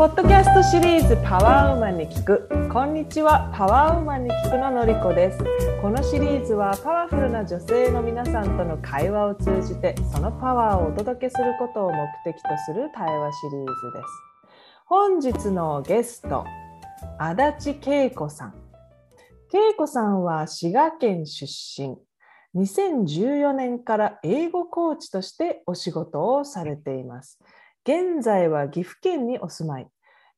ポッドキャストシリーズパワーウーマンに聞く。こんにちはパワーウーマンに聞くののりこです。このシリーズはパワフルな女性の皆さんとの会話を通じてそのパワーをお届けすることを目的とする対話シリーズです。本日のゲスト足立恵子さん。恵子さんは滋賀県出身。2014年から英語コーチとしてお仕事をされています。現在は岐阜県にお住まい、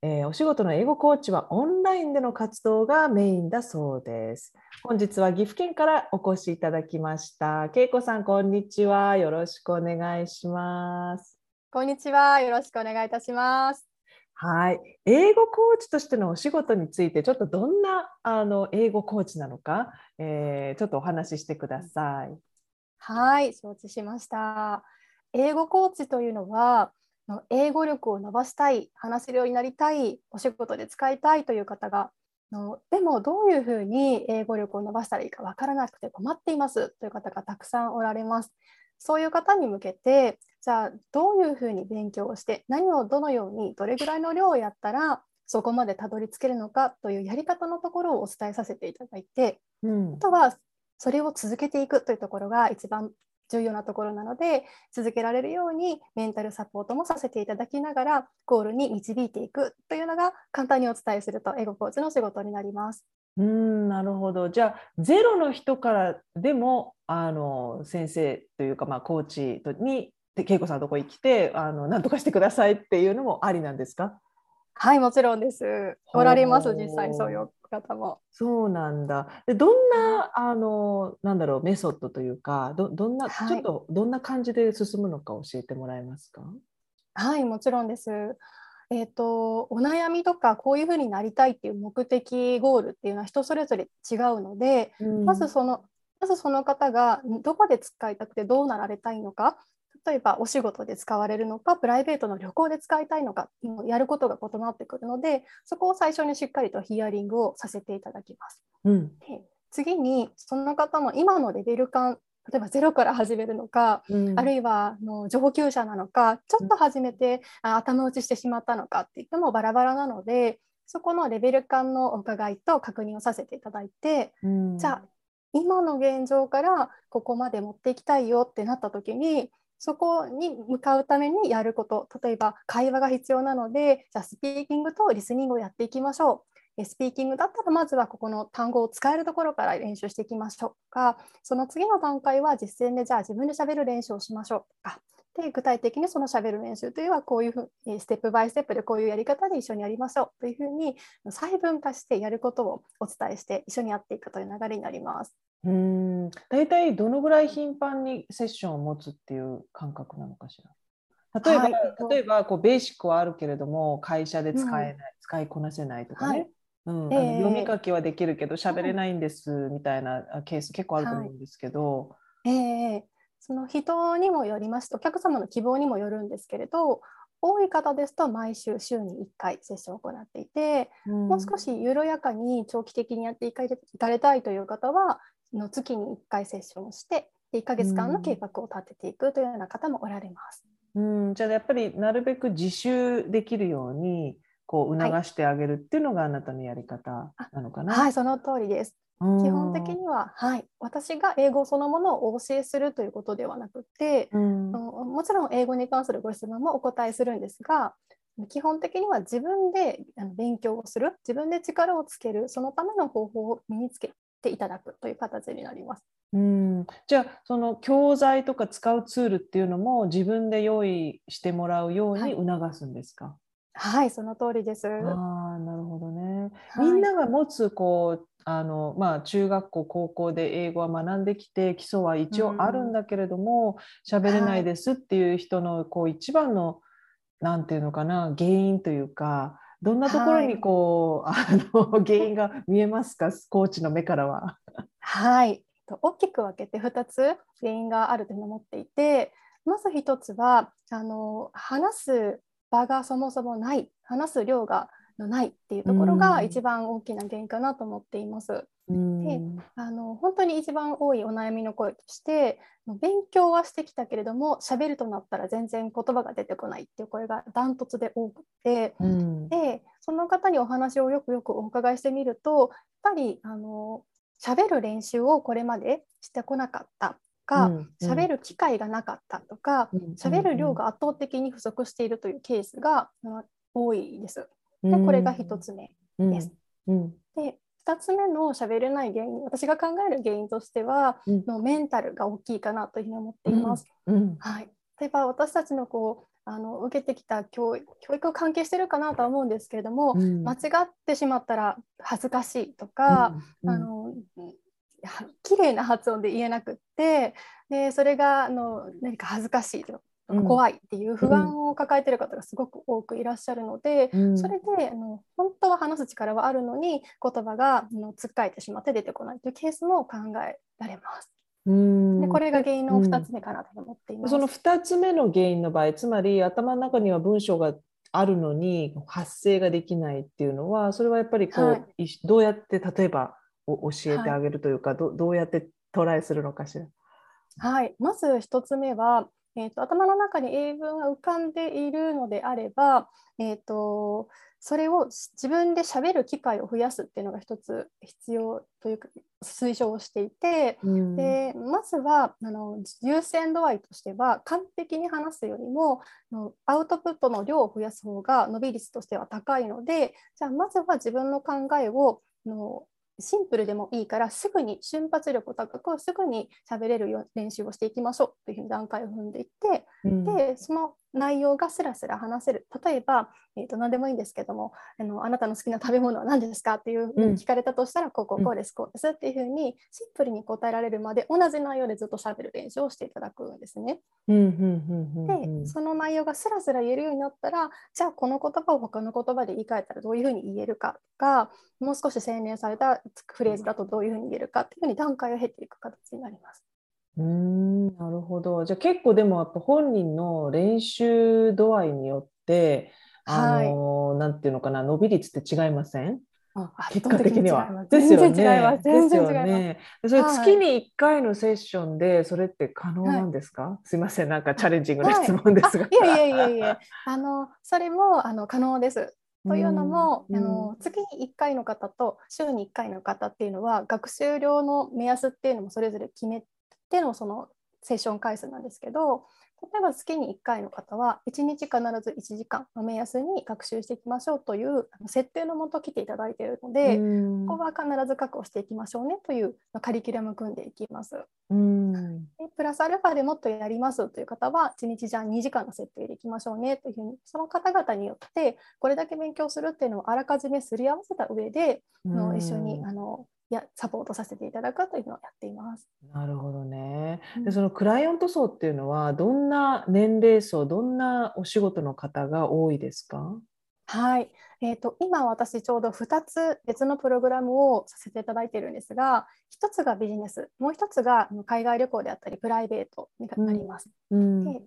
えー、お仕事の英語コーチはオンラインでの活動がメインだそうです。本日は岐阜県からお越しいただきました。恵子さん、こんにちは。よろしくお願いします。こんにちは。よろしくお願いいたします。はい、英語コーチとしてのお仕事についてちょっとどんなあの英語コーチなのか、えー、ちょっとお話ししてください。はい承知しました。英語コーチというのは英語力を伸ばしたい話せるようになりたいお仕事で使いたいという方がのでもどういうふうに英語力を伸ばしたらいいか分からなくて困っていますという方がたくさんおられます。そういう方に向けてじゃあどういうふうに勉強をして何をどのようにどれぐらいの量をやったらそこまでたどり着けるのかというやり方のところをお伝えさせていただいて、うん、あとはそれを続けていくというところが一番重要なところなので続けられるようにメンタルサポートもさせていただきながらゴールに導いていくというのが簡単にお伝えすると英語コーチの仕事になります。うんなるほどじゃあゼロの人からでもあの先生というか、まあ、コーチに恵子さんのとこに来てあの何とかしてくださいっていうのもありなんですか？はいもちろんです。おられます実際にそういう方も。そうなんだ。でどんなあのなんだろうメソッドというかどどんな、はい、ちょっとどんな感じで進むのか教えてもらえますか？はいもちろんです。えーと、お悩みとかこういうふうになりたいっていう目的ゴールっていうのは人それぞれ違うので、うん、まずそのまずその方がどこで使いたくてどうなられたいのか例えばお仕事で使われるのかプライベートの旅行で使いたいのかやることが異なってくるのでそこを最初にしっかりとヒアリングをさせていただきます。うん、次にその方の今のレベル感例えばゼロから始めるのか、うん、あるいはの上級者なのかちょっと始めて、うん、頭打ちしてしまったのかっていってもバラバラなのでそこのレベル感のお伺いと確認をさせていただいて、うん、じゃあ今の現状からここまで持っていきたいよってなった時にそこに向かうためにやること。例えば会話が必要なのでじゃあスピーキングとリスニングをやっていきましょう。スピーキングだったらまずはここの単語を使えるところから練習していきましょうか。その次の段階は実践でじゃあ自分でしゃべる練習をしましょうか。で具体的にそのしゃべる練習というのはこういうふうにステップバイステップでこういうやり方で一緒にやりましょうというふうに細分化してやることをお伝えして一緒にやっていくという流れになります。うん。大体どのぐらい頻繁にセッションを持つっていう感覚なのかしら？例えば、はい、例えばこうベーシックはあるけれども会社で使えない、うん、使いこなせないとかね、はい。うん、えー、読み書きはできるけど喋れないんですみたいなケース結構あると思うんですけど、はい、えー、その人にもよりましてお客様の希望にもよるんですけれど多い方ですと毎週週に1回セッションを行っていて、うん、もう少し緩やかに長期的にやっていかれたいという方はの月に1回セッションをして1ヶ月間の計画を立てていくというような方もおられます。うん、じゃあやっぱりなるべく自習できるようにこう促してあげるっていうのがあなたのやり方なのかな？はい、はい、その通りです。基本的には、はい、私が英語そのものをお教えするということではなくて、うん、もちろん英語に関するご質問もお答えするんですが基本的には自分で勉強をする自分で力をつけるそのための方法を身につけていただくという形になります。うん。じゃあその教材とか使うツールっていうのも自分で用意してもらうように促すんですか、はい、はい、その通りです。あなるほどね。みんなが持つこうあのまあ、中学校高校で英語は学んできて基礎は一応あるんだけれども喋、うん、れないですっていう人のこう一番の何て言うのかな原因というかどんなところにこう、はい、あの 原因が見えますか？コーチの目からは。はい。大きく分けて2つ原因があると思っていてまず1つはあの話す場がそもそもない。話す量がのないっていうところが一番大きな原因かなと思っています。であの本当に一番多いお悩みの声として勉強はしてきたけれども喋るとなったら全然言葉が出てこないっていう声がダントツで多くて、うん、でその方にお話をよくよくお伺いしてみるとやっぱりあの喋る練習をこれまでしてこなかったか喋、うん、る機会がなかったとか喋、うん、る量が圧倒的に不足しているというケースが多いです。でこれが1つ目です。で2つ目の喋れない原因私が考える原因としては、のメンタルが大きいかなというふうに思っています。はい、例えば私たちのこうあの受けてきた教育教育関係してるかなとは思うんですけれども、うん、間違ってしまったら恥ずかしいとか、うん。うん、あの綺麗な発音で言えなくってでそれがあの何か恥ずかしいとか怖いっていう不安を抱えてる方がすごく多くいらっしゃるので、うん、それであの本当は話す力はあるのに言葉があのつっかえてしまって出てこないというケースも考えられます。うん。でこれが原因の2つ目かなと思っています、うん、その2つ目の原因の場合つまり頭の中には文章があるのに発声ができないっていうのはそれはやっぱりこう、はい、どうやって例えば教えてあげるというか、はい、どどうやってトライするのかしら？はい、まず1つ目は、えーと、頭の中に英文が浮かんでいるのであれば、えーとそれを自分で喋る機会を増やすっていうのが一つ必要というか推奨をしていて、うん、でまずはあの優先度合いとしては完璧に話すよりもアウトプットの量を増やす方が伸び率としては高いのでじゃあまずは自分の考えをのシンプルでもいいからすぐに瞬発力高くすぐに喋れるよ練習をしていきましょうというふうに段階を踏んでいって、うん、でその内容がスラスラ話せる例えば、えー、と何でもいいんですけどもあのあなたの好きな食べ物は何ですかっていうふうに聞かれたとしたら、うん、こうこうこうですこうですっていうふうにシンプルに答えられるまで同じ内容でずっと喋る練習をしていただくんですね。でその内容がスラスラ言えるようになったらじゃあこの言葉を他の言葉で言い換えたらどういうふうに言えるかとかもう少し洗練されたフレーズだとどういうふうに言えるかっていうふうに段階を経ていく形になります。うんなるほど。じゃあ結構でもやっぱ本人の練習度合いによってあの、はい、なんていうのかな伸び率って違いません？結果的には。ですよね。ですよね。それ月に1回のセッションでそれって可能なんですか、はい、すいませんなんかチャレンジングな質問ですが。はい、いやいやいやいやあのそれもあの可能です。というのも、あの月に1回の方と週に1回の方っていうのは学習量の目安っていうのもそれぞれ決めてのそのセッション回数なんですけど例えば月に1回の方は1日必ず1時間の目安に学習していきましょうという設定のもと来ていただいているのでここは必ず確保していきましょうねというカリキュラム組んでいきます。うん。プラスアルファでもっとやりますという方は1日じゃあ2時間の設定でいきましょうねというふうにその方々によってこれだけ勉強するっていうのをあらかじめすり合わせた上での一緒にあのやサポートさせていただくというのをやっています。なるほどね。でそのクライアント層っていうのはどんな年齢層どんなお仕事の方が多いですか？はい、えーと、今私ちょうど2つ別のプログラムをさせていただいているんですが1つがビジネスもう1つが海外旅行であったりプライベートになります。うんで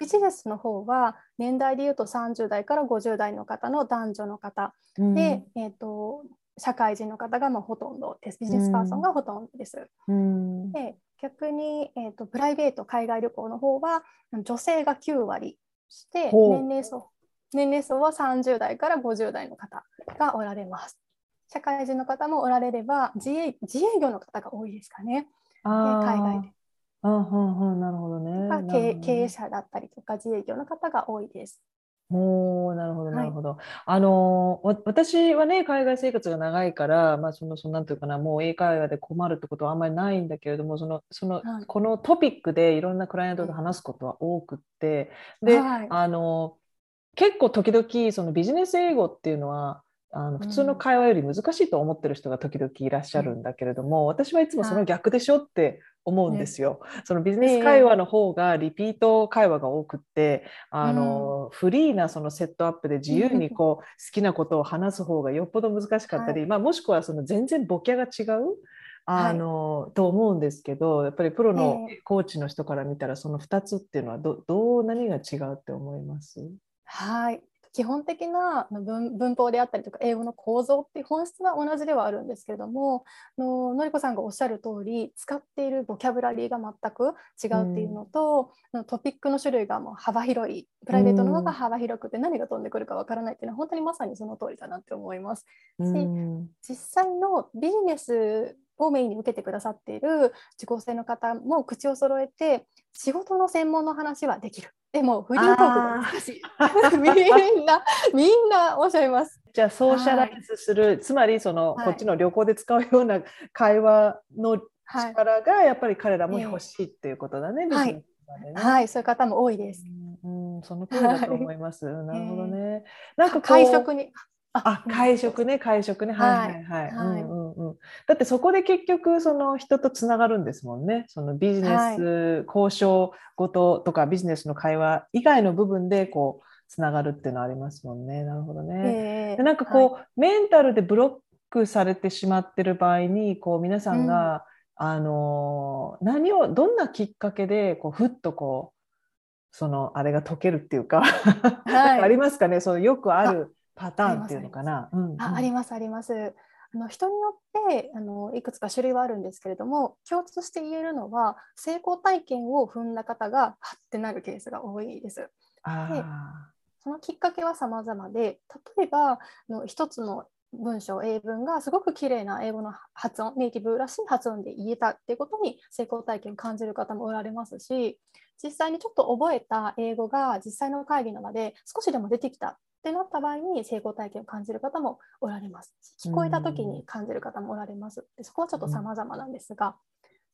ビジネスの方は年代でいうと30代から50代の方の男女の方で、えーと社会人の方がまあほとんどです。ビジネスパーソンがほとんどです。うん、で逆に、えーと、プライベート海外旅行の方は女性が9割して年齢層年齢層は30代から50代の方がおられます。社会人の方もおられれば自営自営業の方が多いですかね。海外で。ああなるほどね。経営者だったりとか自営業の方が多いです。おなるほど、なるほど。はい、あの私はね、海外生活が長いから、まあ、その、そのなんていうかな、もう英会話で困るってことはあんまりないんだけれども、その、その、はい、このトピックでいろんなクライアントと話すことは多くって、で、はい、あの、結構時々、そのビジネス英語っていうのは、あの普通の会話より難しいと思ってる人が時々いらっしゃるんだけれども、私はいつもその逆でしょって思うんですよ。ね、そのビジネス会話の方がリピート会話が多くって、あの、フリーなそのセットアップで自由にこう好きなことを話す方がよっぽど難しかったり、はい、まあ、もしくはその全然ボキャが違う。あの、はい、と思うんですけどやっぱりプロのコーチの人から見たらその2つっていうのはどどう何が違うって思います？はい基本的な文文法であったりとか英語の構造っていう本質は同じではあるんですけれどもののりこさんがおっしゃる通り使っているボキャブラリーが全く違うっていうのと、うん、トピックの種類がもう幅広いプライベートの方が幅広くて何が飛んでくるかわからないっていうのは本当にまさにその通りだなって思います。うん、実際のビジネスをメインに受けてくださっている受講生の方も口を揃えて仕事の専門の話はできるでもフリートークが難しい みんなみんなおっしゃいます。じゃあソーシャライズする、はい、つまりその、はい、こっちの旅行で使うような会話の力がやっぱり彼らも欲しいっていうことだね、はい、ね、はい、そういう方も多いです。うん、その通りだと思います。なるほどね。なんか会食に。あ会食ね会食ね。はいはい。はい、うんうんうん、だってそこで結局その人とつながるんですもんね。そのビジネス交渉事とかビジネスの会話以外の部分でこうつながるっていうのはありますもんね。なるほどね。えー、でなんかこう、はい、メンタルでブロックされてしまってる場合にこう皆さんが、うん、あの何をどんなきっかけでこうふっとこうそのあれが解けるっていうか、はい、ありますかね？そのよくあるパターンっていうのかな。あありますあります。あの人によってあのいくつか種類はあるんですけれども共通して言えるのは成功体験を踏んだ方がハッてなるケースが多いです。でそのきっかけは様々で例えばの一つの文章英文がすごく綺麗な英語の発音ネイティブらしい発音で言えたっていうことに成功体験を感じる方もおられますし実際にちょっと覚えた英語が実際の会議の場で少しでも出てきたってなった場合に成功体験を感じる方もおられます。聞こえた時に感じる方もおられます。でそこはちょっと様々なんですが、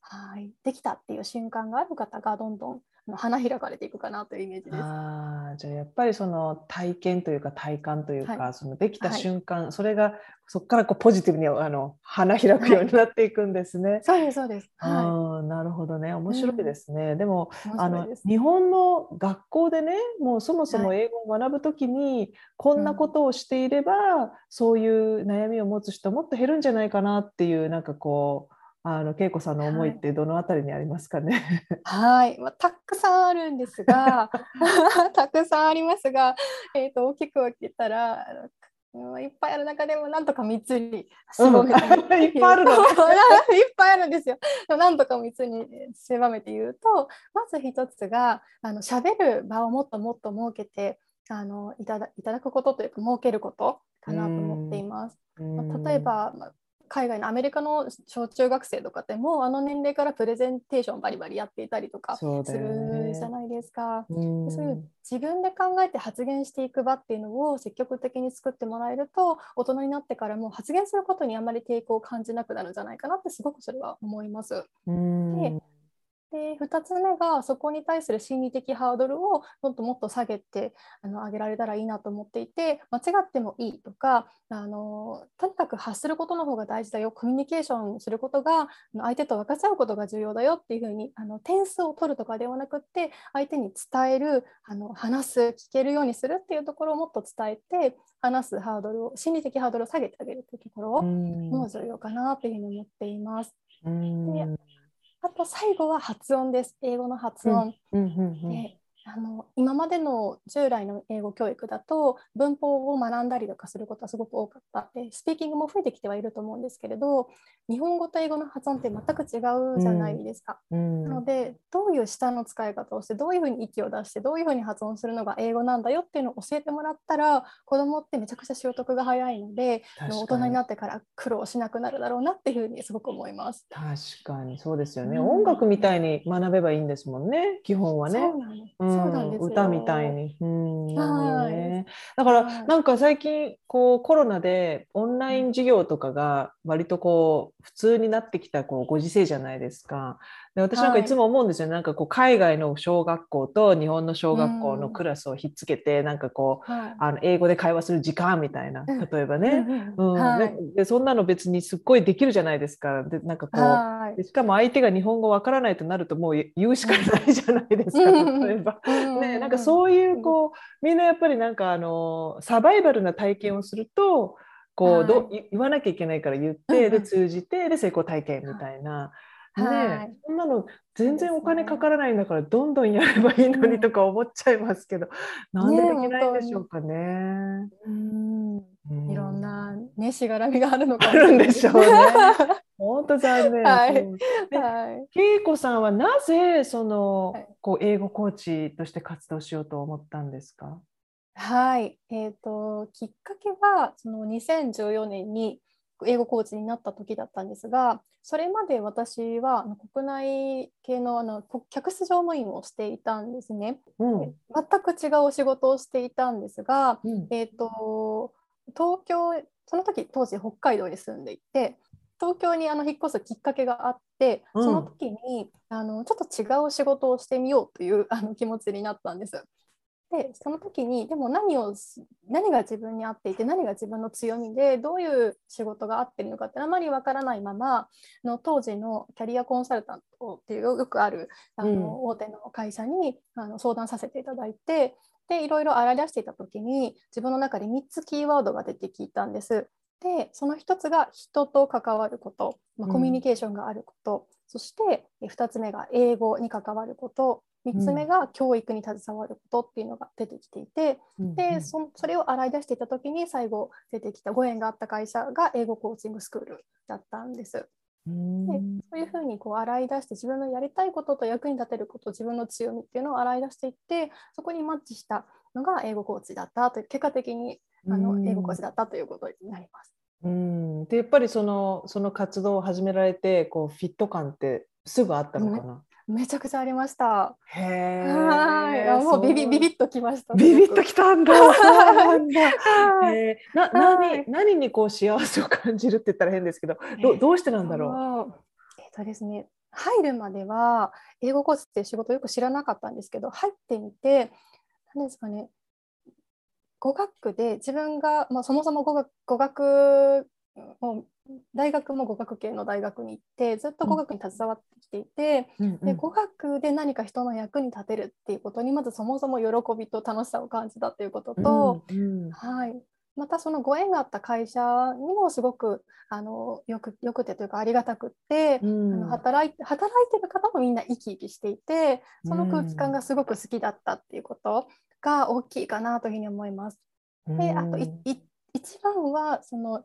はい。できたっていう瞬間がある方がどんどん花開かれていくかなというイメージです。あじゃあやっぱりその体験というか体感というか、はい、そのできた瞬間、はい、それがそこからこうポジティブにあの花開くようになっていくんですね。はい、そうですそうです。はい、なるほどね。面白いですね。うん、でもあの日本の学校でねもうそもそも英語を学ぶときに、こんなことをしていれば、うん、そういう悩みを持つ人もっと減るんじゃないかなっていうなんかこうあの恵子さんの思いってどのあたりにありますかね？はい、まあ、たくさんあるんですが、たくさんありますが、えっ、ー、と大きく分けたら。いっぱいある中でもなんとか3つに絞めて、うん、いっぱいあるの、いっぱいあるんですよ。なんとか3つに狭めて言うとまず1つがあの喋る場をもっともっと設けてあのいただいただくことというか設けることかなと思っています。まあ、例えば、まあ、海外のアメリカの小中学生とかでもあの年齢からプレゼンテーションバリバリやっていたりとかするじゃないですか。そういう自分で考えて発言していく場っていうのを積極的に作ってもらえると大人になってからも発言することにあまり抵抗を感じなくなるんじゃないかなってすごくそれは思います。でで2つ目がそこに対する心理的ハードルをもっともっと下げてあの上げられたらいいなと思っていて間違ってもいいとかあのとにかく発することの方が大事だよ。コミュニケーションすることが相手と分かち合うことが重要だよっていうふうにあの点数を取るとかではなくって相手に伝えるあの話す聞けるようにするっていうところをもっと伝えて話すハードルを心理的ハードルを下げてあげるというところも重要かなというふうに思っています。であと最後は発音です。英語の発音。うんうんうんうん、であの今までの従来の英語教育だと文法を学んだりとかすることはすごく多かったでスピーキングも増えてきてはいると思うんですけれど日本語と英語の発音って全く違うじゃないですか、うん。うん、なのでどういう舌の使い方をしてどういうふうに息を出してどういうふうに発音するのが英語なんだよっていうのを教えてもらったら子どもってめちゃくちゃ習得が早いので大人になってから苦労しなくなるだろうなっていうふうにすごく思います。確かにそうですよね、うん、音楽みたいに学べばいいんですもんね基本はね。そうなんですそうなんです歌みたいに。うんね、だからなんか最近こうコロナでオンライン授業とかが割とこう普通になってきたこうご時世じゃないですか。で私なんかい。つも思うんですよ、はい、なんかこう海外の小学校と日本の小学校のクラスをひっつけて、うん、なんかこう、はい、あの英語で会話する時間みたいな例えばね、うんはい、でそんなの別にすっごいできるじゃないですか。でなんかこうしかも相手が日本語わからないとなるともう言うしかないじゃないですか、例えば。ね、なんかそういうこうみんなやっぱりなんかあのサバイバルな体験をするとこうど、言わなきゃいけないから言って、で通じてで成功体験みたいな。ね、そんなの全然お金かからないんだからどんどんやればいいのにとか思っちゃいますけど、うん、なんでできないんでしょうかね。うんいろんなねしがらみがあるのかあるんでしょうね。本当残念。はい。はい、恵子さんはなぜその、はい、こう英語コーチとして活動しようと思ったんですか？はい。えっ、ー、ときっかけはその2014年に英語コーチになった時だったんですが、それまで私は国内系のあの客室乗務員をしていたんですね。うん、全く違うお仕事をしていたんですが、うん、えっ、ー、と東京その時当時北海道に住んでいて東京にあの引っ越すきっかけがあって、その時にあのちょっと違う仕事をしてみようというあの気持ちになったんです。でその時にでも何を何が自分に合っていて何が自分の強みでどういう仕事が合ってるのかってあまりわからないままの当時のキャリアコンサルタントっていうよくあるあの、うん、大手の会社にあの相談させていただいてでいろいろ洗い出していた時に自分の中で3つキーワードが出てきたんです。でその1つが人と関わること、まあ、コミュニケーションがあること、うん、そして2つ目が英語に関わること3つ目が教育に携わることっていうのが出てきていて、うん、でそそれを洗い出していた時に最後出てきたご縁があった会社が英語コーチングスクールだったんです。でそういうふうにこう洗い出して自分のやりたいことと役に立てること自分の強みっていうのを洗い出していってそこにマッチしたのが英語コーチだったという結果的にあの英語コーチだったということになります。うん。でやっぱりそのその活動を始められてこうフィット感ってすぐあったのかな、めちゃくちゃありました。へえ。はい、もうビビビビッときました。ビビッときたんだ。そうなんだ。えな何何にこう幸せを感じるって言ったら変ですけど、どどうしてなんだろう？えっとですね、入るまでは英語コーチって仕事よく知らなかったんですけど、入ってみて何ですかね。語学で自分が、まあ、そもそも語学語学もう大学も語学系の大学に行ってずっと語学に携わってきていて、うん、で語学で何か人の役に立てるっていうことにまずそもそも喜びと楽しさを感じたっていうことと、うんうん、はい、またそのご縁があった会社にもすごくあのよくよくてというかありがたくって、うん、あの働いて働いてる方もみんな生き生きしていてその空気感がすごく好きだったっていうことが大きいかなというふうに思います。であと一番はその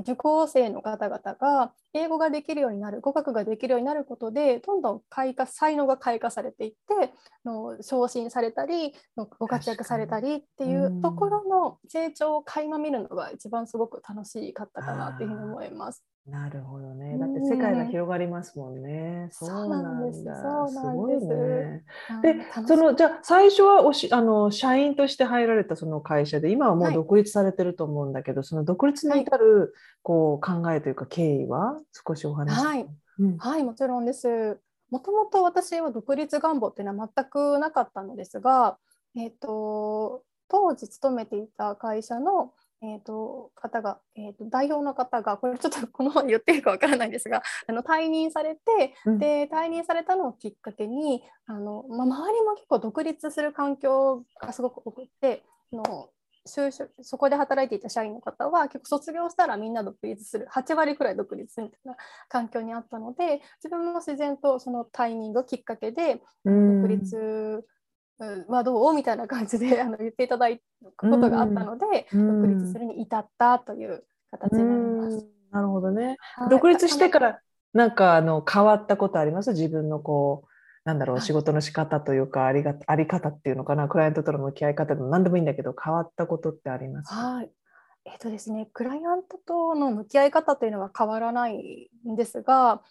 受講生の方々が英語ができるようになる語学ができるようになることでどんどん開花才能が開花されていっての昇進されたりのご活躍されたりっていうところの成長を垣間見るのが一番すごく楽しかったかなというふうに思います。なるほどね。だって世界が広がりますもんね。そうなんです。そうなんです。ね、で、そのじゃあ最初はおしあの社員として入られたその会社で今はもう独立されてると思うんだけど、はい、その独立に至るこう考えというか経緯は？少しお話はい、うん、はい、もちろんです。もともと私は独立願望っていうのは全くなかったのですが、えっ、ー、と当時勤めていた会社のえーと、方が、えーと、代表の方がこれちょっと このまま言っていいかわからないんですがあの退任されて、うん、で退任されたのをきっかけにあの、まあ、周りも結構独立する環境がすごく多くての就職そこで働いていた社員の方は結構卒業したらみんな独立する8割くらい独立みたいな環境にあったので自分も自然とそのタイミングきっかけで独立はどう？みたいな感じで あの言っていただいたことがあったので、独立するに至ったという形になります。なるほどね。はい、独立してからなんかあの変わったことあります？自分のこうなんだろう仕事の仕方というかありがあり方っていうのかな？クライアントとの向き合い方でも何でもいいんだけど変わったことってあります？はい。えーとですね、クライアントとの向き合い方というのは変わらないんですが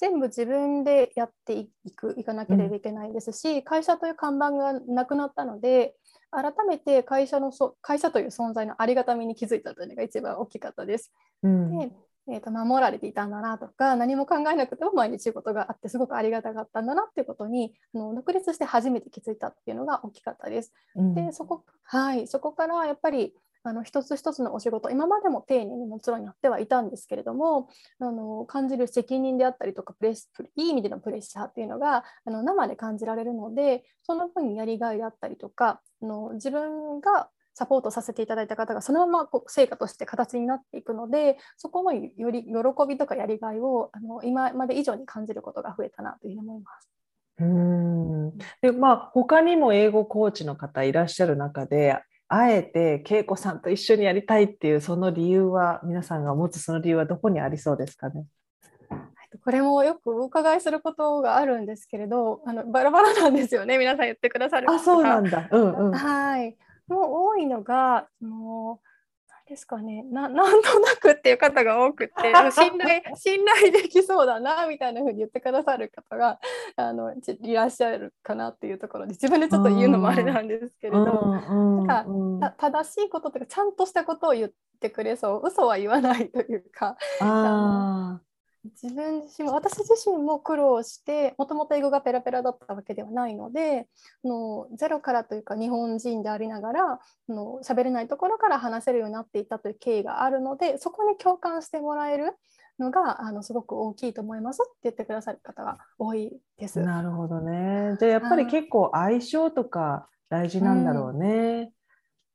全部自分でやっていくいかなければいけないですし、うん、会社という看板がなくなったので改めて会社のそ会社という存在のありがたみに気づいたというのが一番大きかったです。うん、でえーと、守られていたんだなとか何も考えなくても毎日仕事があってすごくありがたかったんだなっていうことにあの独立して初めて気づいたっていうのが大きかったです。うん、でそこ,、はい、そこからやっぱりあの一つ一つのお仕事今までも丁寧にもちろんやってはいたんですけれどもあの感じる責任であったりとかプレスいい意味でのプレッシャーっていうのがあの生で感じられるのでその分やりがいだったりとかあの自分がサポートさせていただいた方がそのままこう成果として形になっていくのでそこもより喜びとかやりがいをあの今まで以上に感じることが増えたなというふうに思います。うんでまあ他にも英語コーチの方いらっしゃる中であえて恵子さんと一緒にやりたいっていうその理由は皆さんが持つその理由はどこにありそうですかね？これもよくお伺いすることがあるんですけれどあのバラバラなんですよね。皆さん言ってくださるあそうなんだ、うんうん、はい。もう多いのがもうですかね。な なんとなくっていう方が多くて 信頼 信頼できそうだなみたいなふうに言ってくださる方があのいらっしゃるかなっていうところで自分でちょっと言うのもあれなんですけれど、なんか正しいこととかちゃんとしたことを言ってくれそう嘘は言わないというか。自分自身も私自身も苦労してもともと英語がペラペラだったわけではないのでのゼロからというか日本人でありながらの喋れないところから話せるようになっていったという経緯があるのでそこに共感してもらえるのがあのすごく大きいと思いますって言ってくださる方が多いです。なるほどね。じゃあやっぱり結構相性とか大事なんだろうね。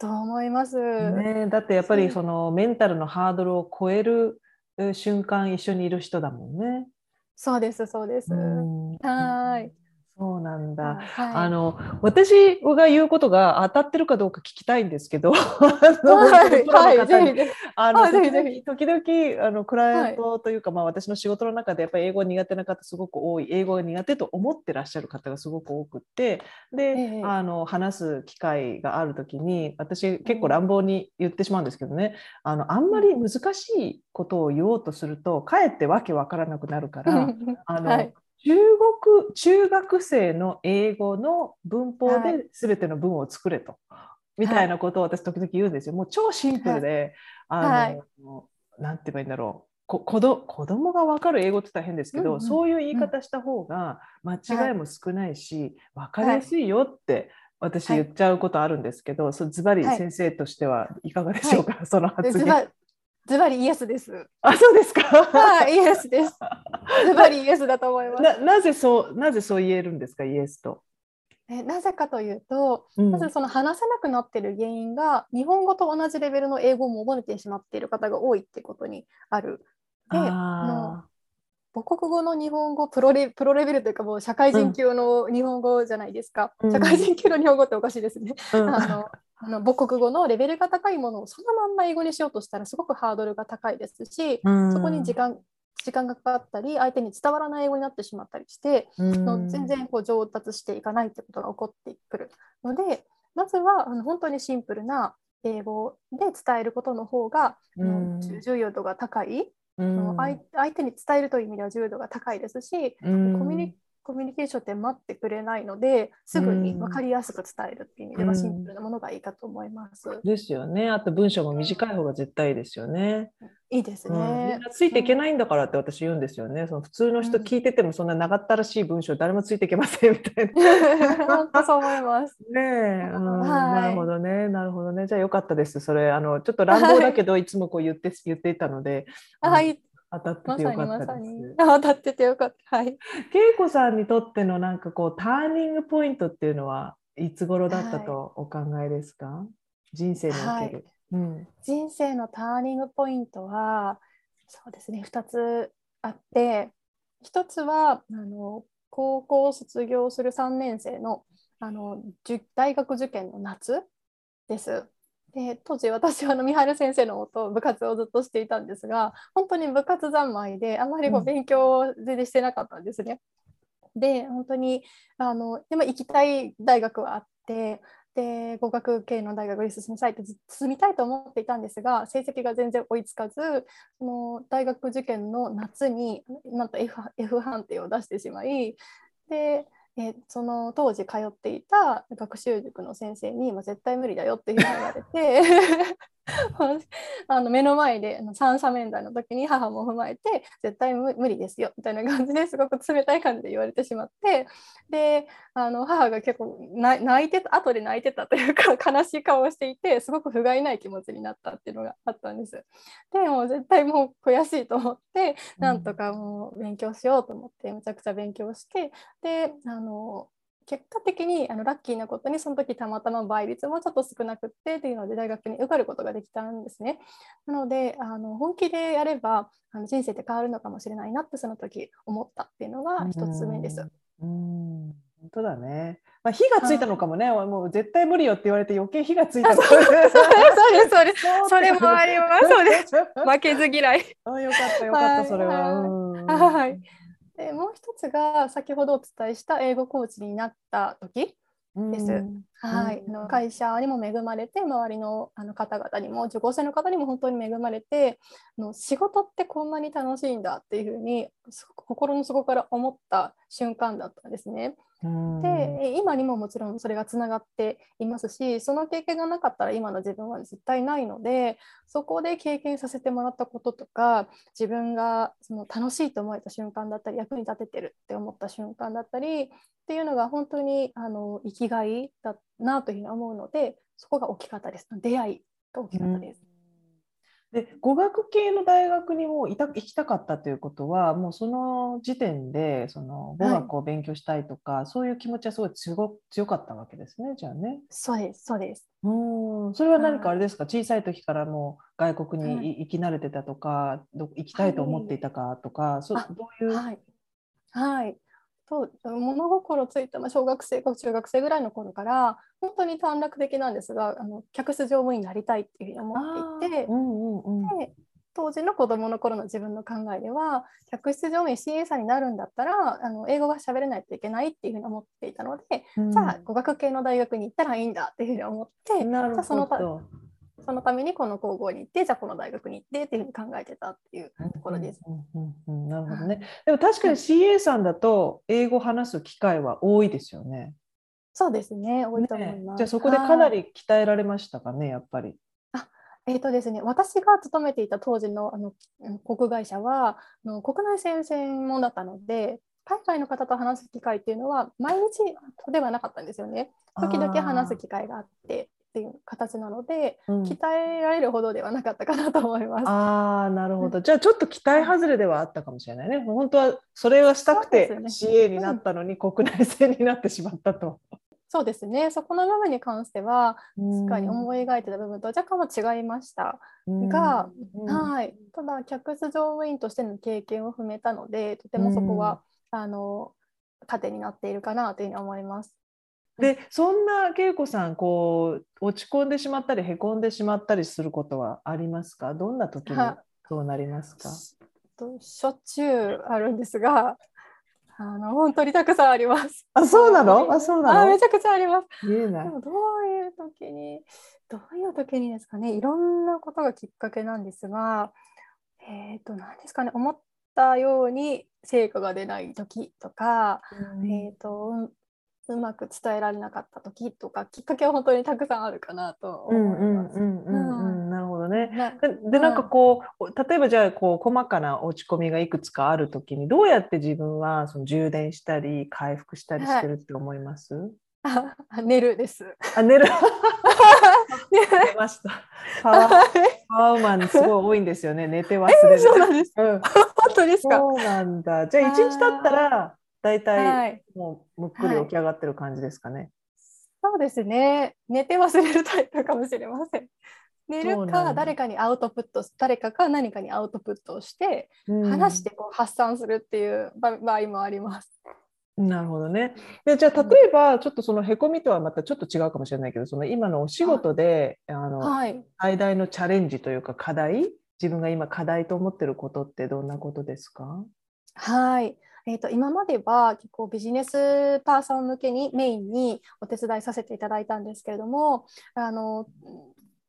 うん、と思います。ね、だってやっぱりそのメンタルのハードルを超える瞬間一緒にいる人だもんね。そうですそうです。はい。そうなんだ。はい、あの私が言うことが当たってるかどうか聞きたいんですけど、あの時々あのクライアントというか、まあ私の仕事の中でやっぱり英語苦手な方すごく多い、英語が苦手と思ってらっしゃる方がすごく多くて、で、あの話す機会がある時に私結構乱暴に言ってしまうんですけどね、あのあんまり難しいことを言おうとするとかえってわけわからなくなるから、あの。はい中国中学生の英語の文法で全ての文を作れと、はい、みたいなことを私時々言うんですよ。もう超シンプルで、はい、あの、はい、て言えばいいんだろう。こ子ど子供が分かる英語って大変ですけど、うんうん、そういう言い方した方が間違いも少ないし、分かりやすいよって私言っちゃうことあるんですけど、はい、そズバリ先生としてはいかがでしょうか、その発言。ズバリイエスです。あ、そうですか。はい、イエスです。ズバリイエスだと思います。ななぜそうなぜそう言えるんですか、イエスと。えなぜかというと、うん、まずその話せなくなってる原因が日本語と同じレベルの英語を覚えてしまっている方が多いってことにある。で、あの母国語の日本語プロレプロレベルというかもう社会人級の日本語じゃないですか、うん、社会人級の日本語っておかしいですね。うん、あのあの母国語のレベルが高いものをそのまんま英語にしようとしたらすごくハードルが高いですし、うん、そこに時間時間がかかったり相手に伝わらない英語になってしまったりして、うん、全然こう上達していかないってことが起こってくるのでまずはあの本当にシンプルな英語で伝えることの方が、うん、重要度が高い、うん、相手に伝えるという意味では重要度が高いですし、コミュニコミュニケーションって待ってくれないのですぐに分かりやすく伝えるっていう意味ではシンプルなものがいいかと思います。うん、ですよね。あと文章も短い方が絶対いいですよね。いいですね、うん、ついていけないんだからって私言うんですよね。その普通の人聞いててもそんな長ったらしい文章誰もついていけませんみたいな。本当そう思います。ねえ、うん、なるほどね、なるほどね。じゃあよかったです。それあのちょっと乱暴だけど、い、つもこう言って言っていたので。はい。当たっててよかったです。当たっててよかった。はい。恵子さんにとってのなんかこうターニングポイントっていうのはいつ頃だったとお考えですか？はい、人生における、はいうん、人生のターニングポイントはそうですね2つあって1つはあの高校卒業する3年生のあの大学受験の夏です。で当時私はあの三原先生のもと部活をずっとしていたんですが本当に部活三昧であまりこう勉強を全然してなかったんですね。うん、で本当にあのでも行きたい大学はあってで合格系の大学に進みたいと進みたいと思っていたんですが成績が全然追いつかずその大学受験の夏になんと F, F 判定を出してしまいでえその当時通っていた学習塾の先生に、まあ、絶対無理だよって言われて。あの目の前で三者面談の時に母も踏まえて絶対無理ですよみたいな感じですごく冷たい感じで言われてしまってであの母が結構泣いてた後で泣いてたというか 悲しい顔をしていてすごく不甲斐ない気持ちになったっていうのがあったんです。でも絶対もう悔しいと思ってなんとかもう勉強しようと思ってむちゃくちゃ勉強してであの結果的にあのラッキーなことにその時たまたま倍率もちょっと少なくってっていうので大学に受かることができたんですね。なのであの本気でやればあの人生って変わるのかもしれないなってその時思ったっていうのが一つ目です。うん。本当だね。まあ、火がついたのかもね、もう絶対無理よって言われて余計火がついた。そう。です。そうです。それもあります。そうです。負けず嫌い。あよかったよかった、それは、はい、でもう一つが先ほどお伝えした英語コーチになった時です。はい、あの会社にも恵まれて周りのあの方々にも受講生の方にも本当に恵まれてあの仕事ってこんなに楽しいんだっていうふうに心の底から思った瞬間だったんですね。で今にももちろんそれがつながっていますしその経験がなかったら今の自分は絶対ないのでそこで経験させてもらったこととか自分がその楽しいと思えた瞬間だったり役に立ててるって思った瞬間だったりっていうのが本当にあの生きがいだなというふうに思うのでそこが大きかったです出会いが大きかったです。で語学系の大学にもいた行きたかったということはもうその時点でその語学を勉強したいとか、はい、そういう気持ちはすごい強強かったわけですねじゃあね。そうですそうです。うん。それは何かあれですか、はい、小さい時からもう外国に行き慣れてたとか、はい、ど行きたいと思っていたかとか、そどういう？はい、はいと物心ついた、まあ、小学生か中学生ぐらいの頃から本当に短絡的なんですがあの客室乗務員になりたいっていうふうに思っていて、うんうんうん、で当時の子どもの頃の自分の考えでは客室乗務員 CA さんになるんだったらあの英語が喋れないといけないっていうふうに思っていたので、うん、じゃあ語学系の大学に行ったらいいんだっていうふうに思ってじゃそのそのためにこの高校に行ってじゃあこの大学に行ってっていうふうに考えてたっていうところです。なるほどね。でも確かに CA さんだと英語話す機会は多いですよね。そうですね、多いと思います。ね、じゃあそこでかなり鍛えられましたかね、やっぱり。えーとですね、私が勤めていた当時のあの国会社はあの国内線専門だったので海外の方と話す機会っていうのは毎日ではなかったんですよね。時々話す機会があってっていう形なので、うん、鍛えられるほどではなかったかなと思います。ああなるほど。じゃあちょっと期待外れではあったかもしれないね。本当はそれはしたくて CA になったのに国内線になってしまったと。そうですね。そこの部分に関しては、確かに思い描いてた部分と若干は違いましたが、はい。ただ、客室乗務員としての経験を踏めたので、とてもそこは、あの、糧になっているかなというふうに思います。でそんな恵子さんこう落ち込んでしまったりへこんでしまったりすることはありますか？どんな時にそうなりますか？しょっちゅうあるんですがあの本当にたくさんあります。あそうなの？あそうなの？あめちゃくちゃあります。言えな。いでもどういう時にどういう時にですかね？いろんなことがきっかけなんですがえっ、ー、と何ですかね？思ったように成果が出ない時とか、うん、えっ、ー、とうまく伝えられなかった時とかきっかけは本当にたくさんあるかなと思います。なるほどね。でなんかこう例えばじゃあこう細かな落ち込みがいくつかある時にどうやって自分はその充電したり回復したりしてるって思います、はいあ寝るです。あ寝る。寝ました。パワーパワーマンすごい多いんですよね。寝て忘れる。そうなんです。うん、本当ですか？そうなんだ。じゃあ一日経ったら大体もうむっくり起き上がってる感じですかね。はい、そうですね。寝て忘れるタイプかもしれません。寝るか誰かにアウトプット誰かか何かにアウトプットをして、話してこう発散するっていう場合もあります。なるほどね。でじゃあ例えばちょっとそのへこみとはまたちょっと違うかもしれないけどその今のお仕事で、はい、あの、はい、最大のチャレンジというか課題自分が今課題と思ってることってどんなことですか？はいえーと、今までは結構ビジネスパーソン向けにメインにお手伝いさせていただいたんですけれどもあの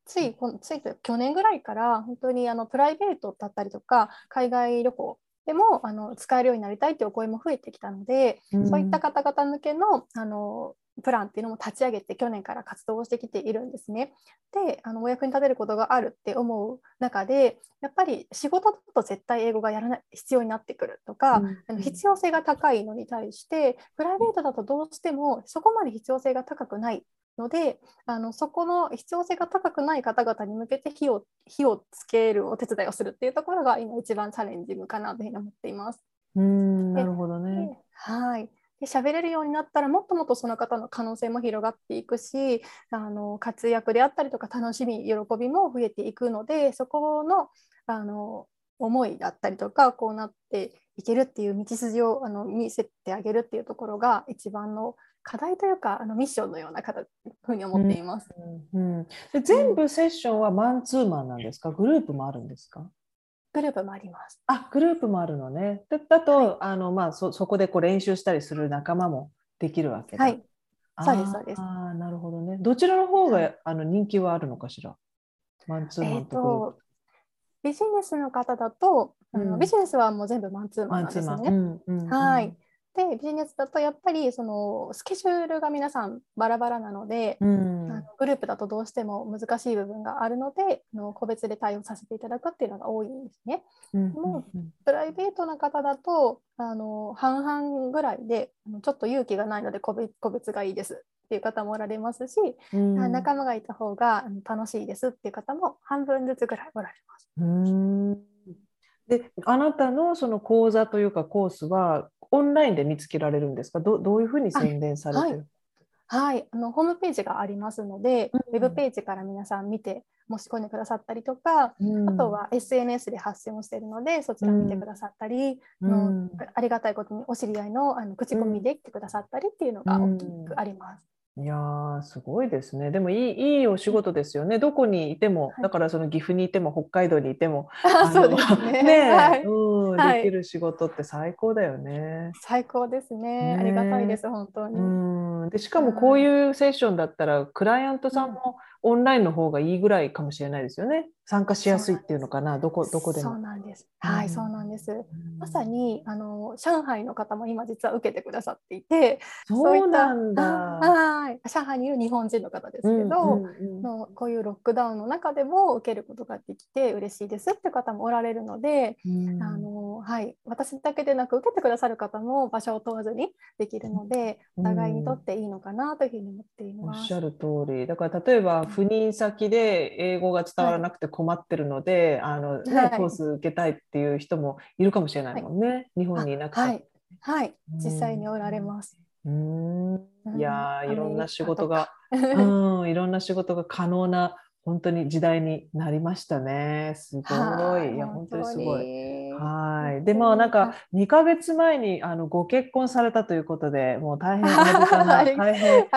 ついつい去年ぐらいから本当にあのプライベートだったりとか海外旅行でもあの使えるようになりたいというお声も増えてきたので、うん、そういった方々向けのあのプランっていうのも立ち上げて去年から活動をしてきているんですね。であのお役に立てることがあるって思う中でやっぱり仕事だと絶対英語がやらない必要になってくるとか、うん、あの必要性が高いのに対してプライベートだとどうしてもそこまで必要性が高くないのであのそこの必要性が高くない方々に向けて火を火をつけるお手伝いをするっていうところが今一番チャレンジングかなというふうに思っています。うんなるほどね。はいで喋れるようになったらもっともっとその方の可能性も広がっていくしあの活躍であったりとか楽しみ喜びも増えていくのでそこのあの思いだったりとかこうなっていけるっていう道筋をあの見せてあげるっていうところが一番の課題というかあのミッションのようなふうに思っています、うんうん、で全部セッションはマンツーマンなんですか？グループもあるんですか？グループもあります。あ、グループもあるのね。だだと、はい、あのまあそそこでこう練習したりする仲間もできるわけだ。はい。そうですそうです。ああ、なるほどね。どちらの方が、はい、あの人気はあるのかしら？マンツーマンとビジネスの方だと、うん、ビジネスはもう全部マンツーマンなんですね。うんうん、はい。でビジネスだとやっぱりそのスケジュールが皆さんバラバラなので、うん、あのグループだとどうしても難しい部分があるのであの個別で対応させていただくっていうのが多いんですね。うん、もうプライベートな方だとあの半々ぐらいでちょっと勇気がないので個別がいいですっていう方もおられますし、うん、仲間がいた方が楽しいですっていう方も半分ずつぐらいおられます。うんであなたのその講座というかコースはオンラインで見つけられるんですか？どどういうふうに宣伝されてる？はい、あのホームページがありますので、うん、ウェブページから皆さん見て申し込んでくださったりとか、うん、あとは SNS で発信をしているのでそちら見てくださったり、うん、のありがたいことにお知り合いのあの口コミで来てくださったりっていうのが大きくあります。いやすごいですね。でもいいいいお仕事ですよね。どこにいても、だからその岐阜にいても北海道にいても、そうですね。ね、はい、うん、できる仕事って最高だよね。最高ですね。ありがたいです本当に。うん、でしかもこういうセッションだったら、クライアントさんもオンラインの方がいいぐらいかもしれないですよね。参加しやすいっていうのかな、どこどこでも。そうなんです。はい、そうなんです。まさにあの上海の方も今実は受けてくださっていて、そうなんだ。はい、上海にいる日本人の方ですけど、のこういうロックダウンの中でも受けることができて嬉しいですって方もおられるので、あのはい、私だけでなく受けてくださる方も場所を問わずにできるので、お互いにとっていいのかなというふうに思っています。おっしゃる通り。だから例えば赴任先で英語が伝わらなくて困ってるので、はい、あのね、はい、コース受けたいっていう人もいるかもしれないもんね、はい、日本にいなくて、はい、はい、実際におられます。うん。いやいろんな仕事が、うん、いろんな仕事が可能な本当に時代になりましたね。すごい。い。や、本当にすごい。はい。で、まあ、なんか、2か月前に、あの、ご結婚されたということで、もう大変アメリカな、大変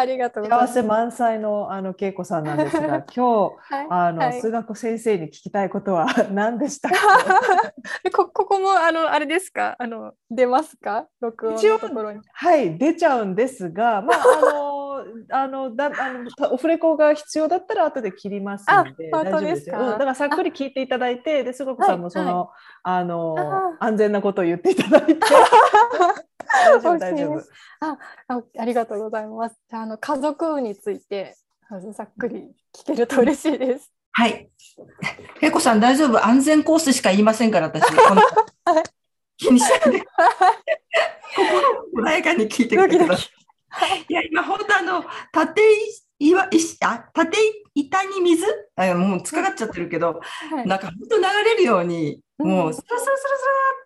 幸せ満載の、あの、恵子さんなんですが、今日、あの、数学先生に聞きたいことは 何でしたか？こここも、あの、あれですか？あの、出ますか？録音のところに。はい、出ちゃうんですが、まあ、あの、あのだあのオフレコが必要だったら後で切りますので。大丈夫ですよ、うん、だからさっくり聞いていただいてですごくさんもその、はい、あの安全なことを言っていただいて。大丈夫大丈夫。ああありがとうございます。あの家族についてさっくり聞けると嬉しいです。はい。恵子さん大丈夫？安全コースしか言いませんから私。気にしないで。穏やかに聞いてください。い。や、今、本当あの、縦岩石あ縦板に水？あもうつかかっちゃってるけど、はい、なんか本当流れるように、もうスラスラスラス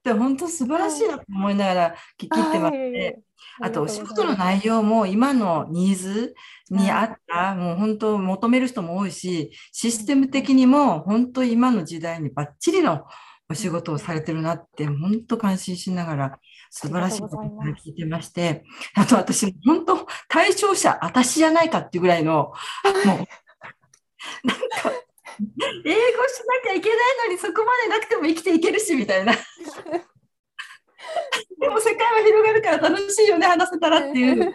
ラって本当素晴らしいなと思いながら聞き入ってます。ね。あとお仕事の内容も今のニーズに合った、もう本当求める人も多いし、システム的にも本当今の時代にバッチリのお仕事をされてるなって、本当感心しながら素晴らしいことを聞いてまして、あと私、本当、対象者、私じゃないかっていうぐらいの、もう、なんか、英語しなきゃいけないのにそこまでなくても生きていけるしみたいな。でも世界は広がるから楽しいよね話せたらっていう。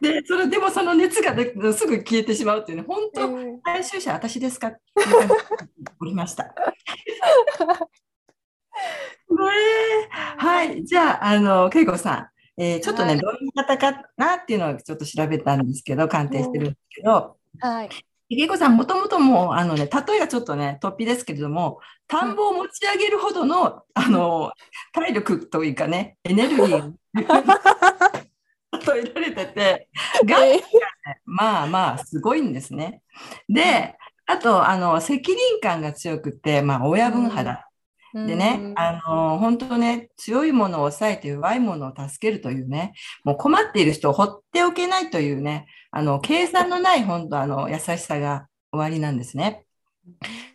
でそれでもその熱がすぐ消えてしまうっていうね本当、対象者私ですか？っておりました。はい、じゃあ、あの、恵子さん、えー、ちょっとね、はい、どういう方かなっていうのをちょっと調べたんですけど、鑑定してるんですけど、はい。恵子さん、もともともう、あのね、例えがちょっとね、突飛ですけれども、田んぼを持ち上げるほどの、あの、体力というかね、エネルギー例 えられてて、が、ね、まあまあ、すごいんですね。で、あと、あの、責任感が強くて、まあ、親分肌。でね、あの本当ね、強いものを抑えて弱いものを助けるというね、もう困っている人を放っておけないというね、あの計算のない本当あの優しさが終わりなんですね。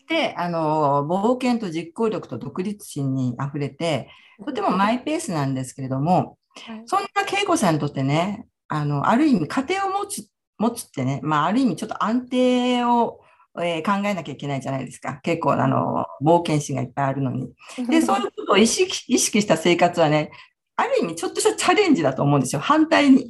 で、あの冒険と実行力と独立心にあふれて、とてもマイペースなんですけれども、そんな恵子さんにとってね、あのある意味家庭を持つ持つってね、まあ、ある意味ちょっと安定をえー、考えなきゃいけないじゃないですか。結構、あの、冒険心がいっぱいあるのに。で、そういうことを意識意識した生活はね、ある意味ちょっとしたチャレンジだと思うんですよ。反対に。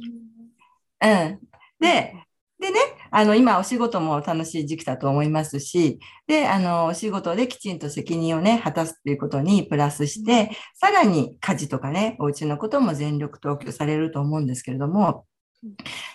うん。で、でね、あの、今お仕事も楽しい時期だと思いますし、で、あの、お仕事できちんと責任をね、果たすっていうことにプラスして、さらに家事とかね、お家のことも全力投球されると思うんですけれども、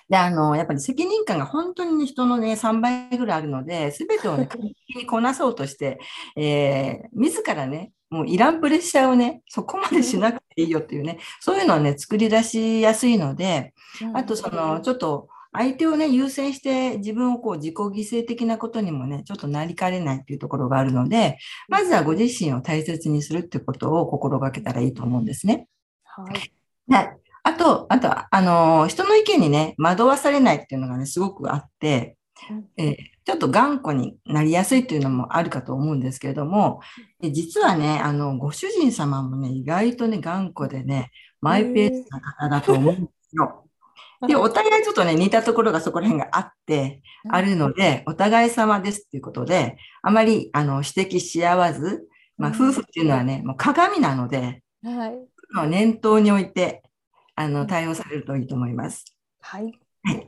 で、あの、やっぱり責任感が本当に人のね、3倍ぐらいあるので、すべてをね、完璧にこなそうとして、えー、自らね、もういらんプレッシャーをね、そこまでしなくていいよっていうね、そういうのをね、作り出しやすいので、あとその、ちょっと、相手をね、優先して自分をこう自己犠牲的なことにもね、ちょっとなりかねないっていうところがあるので、まずはご自身を大切にするってことを心がけたらいいと思うんですね。はい。はい。あと、あと、あの、人の意見にね、惑わされないっていうのがね、すごくあって、えー、ちょっと頑固になりやすいというのもあるかと思うんですけれども、実はね、あの、ご主人様もね、意外とね、頑固でね、マイペースな方だと思うんですよ。で、お互いちょっとね、似たところがそこら辺があって、あるので、お互い様ですっていうことで、あまり、あの、指摘し合わず、まあ、夫婦っていうのはね、もう鏡なので、はい、念頭に置いて、あの、対応されるといいと思います。はい。はい。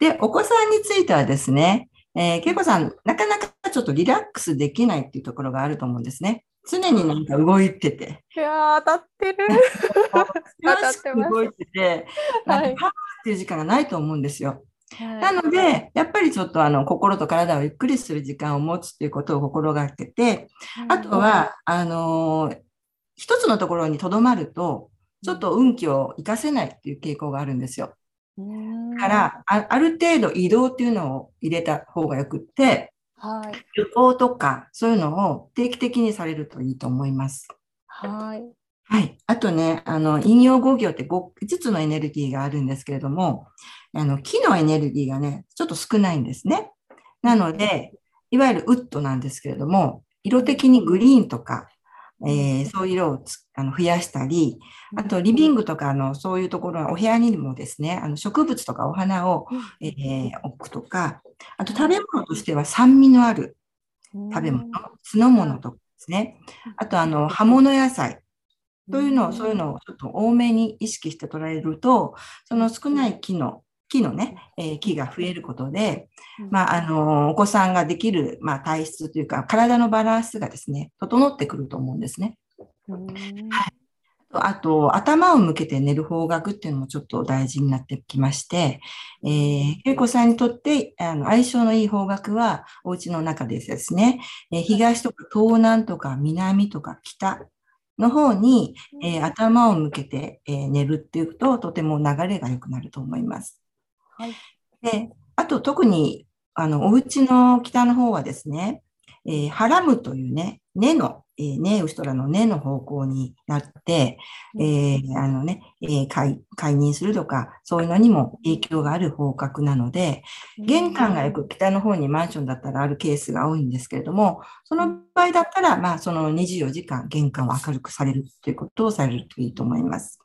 で、お子さんについてはですね、えー、けいこさん、なかなかちょっとリラックスできないっていうところがあると思うんですね。常になんか動いてて。いや当たってる。当たってます。動いてて、なんかパワーっていう時間がないと思うんですよ。はい、なので、やっぱりちょっとあの心と体をゆっくりする時間を持つっていうことを心がけて、あとは、あのー、一つのところにとどまると、ちょっと運気を活かせないっていう傾向があるんですよ。からあ、ある程度移動っていうのを入れた方がよくって、はい、旅行とかそういうのを定期的にされるといいと思います。はい。はい。あとね、あの、引用語行って 5, 5つのエネルギーがあるんですけれども、あの、木のエネルギーがね、ちょっと少ないんですね。なので、いわゆるウッドなんですけれども、色的にグリーンとか、えー、そういう色をあの増やしたり、あとリビングとかのそういうところお部屋にもですね、あの植物とかお花を、えー、置くとか、あと食べ物としては酸味のある食べ物、酢の物とかですね。あとあの葉物野菜。というのを、そういうのをちょっと多めに意識して捉えると、その少ない木の木のね、えー、木が増えることで、まあ、あの、お子さんができる、まあ、体質というか、体のバランスがですね、整ってくると思うんですね。はい。あと、頭を向けて寝る方角っていうのもちょっと大事になってきまして、えー、恵子さんにとってあの相性のいい方角は、お家の中でですね、えー、東とか東南とか南とか北の方に、えー、頭を向けて、えー、寝るっていうと、とても流れが良くなると思います。はい、であと特にあのお家の北の方はですね、えー、ハラムというね、根の、えー、ストラの根の方向になって、えー、あのね、えー、解解任するとか、そういうのにも影響がある方角なので、玄関がよく北の方にマンションだったらあるケースが多いんですけれども、その場合だったら、まあ、その24時間玄関を明るくされるということをされるといいと思います。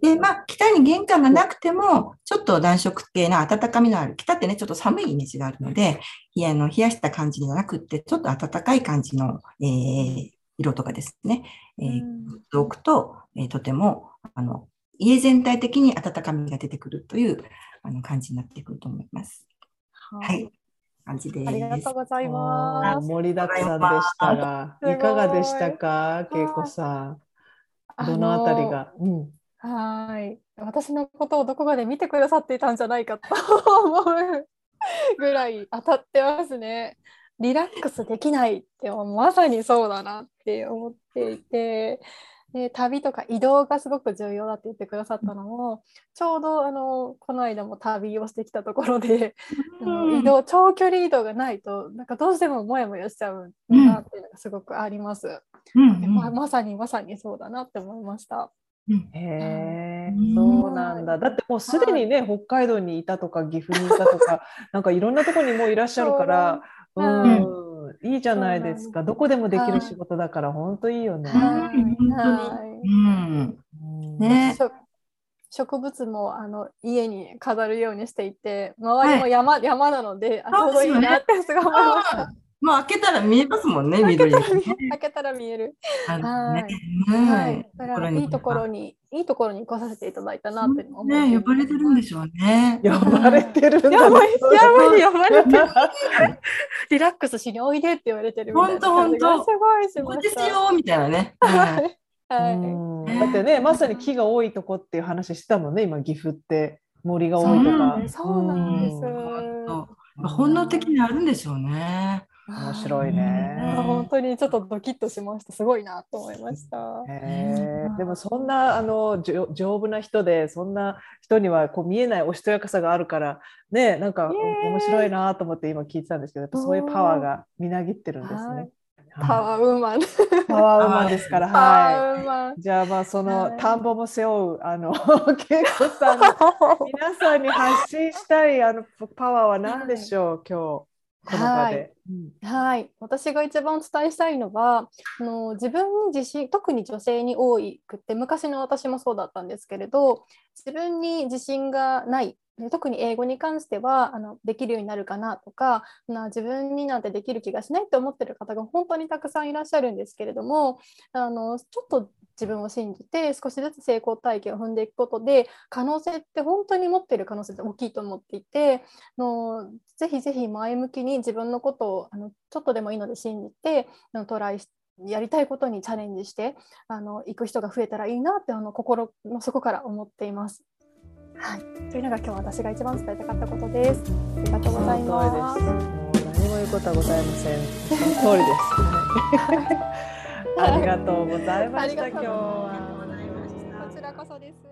で、まあ、北に玄関がなくても、ちょっと暖色系な暖かみのある、北ってね、ちょっと寒いイメージがあるので、冷やの冷やした感じじゃなくて、ちょっと暖かい感じの、えー、色とかですね、えー、置くと、えー、とても、あの、家全体的に暖かみが出てくるというあの感じになってくると思います。はい。感じです。ありがとうございます。盛りだくさんでしたが、いかがでしたか、恵子さん。どのあたりが？うんはい。私のことをどこかで見てくださっていたんじゃないかと思うぐらい当たってますね。リラックスできないってまさにそうだなって思っていて。で旅とか移動がすごく重要だって言ってくださったのもちょうどあのこの間も旅をしてきたところで、うん、移動長距離移動がないとなんかどうしてもモヤモヤしちゃうなっていうのがすごくあります。うんうんまあ、まさにまさにそうだなって思いました。へえうん。そうなんだ。だってもうすでにね、北海道にいたとか岐阜にいたとか なんかいろんなところにもういらっしゃるから、そう。うん、い。いじゃないですか。どこでもできる仕事だから本当いいよね。植物もあの家に飾るようにしていて周りも山,、山なのであちょうどいいなってすごい思いました。まあ開けたら見えますもんね、緑。開けたら見える。はいい。だところにからいいところにいいところに来させていただいたなって思ってね、呼ばれてるんでしょうね。呼ばれてるんだねやばい、やばい、呼ばれてる。リラックスしにおいでって言われてるみたいな感じがほんとすごいしここです。よみたいなね。はい。はいうんだってねまさに木が多いとこっていう話してたもんね今岐阜って森が多いとかそうなんです。本能的にあるんでしょうね。面白いね。本当にちょっとドキッとしました。すごいなと思いました。でもそんなあの丈夫な人でそんな人にはこう見えないおしとやかさがあるからねなんか面白いなと思って今聞いてたんですけどやっぱそういうパワーがみなぎってるんですね。パワーウーマン。パワーウーマンですから はい。じゃあまあそはいの田んぼも背負うあの 恵子さんの皆さんに発信したいあのパワーは何でしょう今日この場で。はい、私が一番お伝えしたいのはあの自分に自信特に女性に多くって昔の私もそうだったんですけれど自分に自信がない。特に英語に関してはあのできるようになるかなとかな自分になんてできる気がしないって思ってる方が本当にたくさんいらっしゃるんですけれどもあのちょっと自分を信じて少しずつ成功体験を踏んでいくことで可能性って本当に持ってる可能性って大きいと思っていてあのぜひぜひ前向きに自分のことをあのちょっとでもいいので信じてトライしやりたいことにチャレンジしてあの行く人が増えたらいいなってあの心の底から思っています。はい、というのが今日私が一番伝えたかったことです。ありがとうございそます。もう何も言うことはございません。その通りです。は いありがとうございました。今日は。こちらこそです。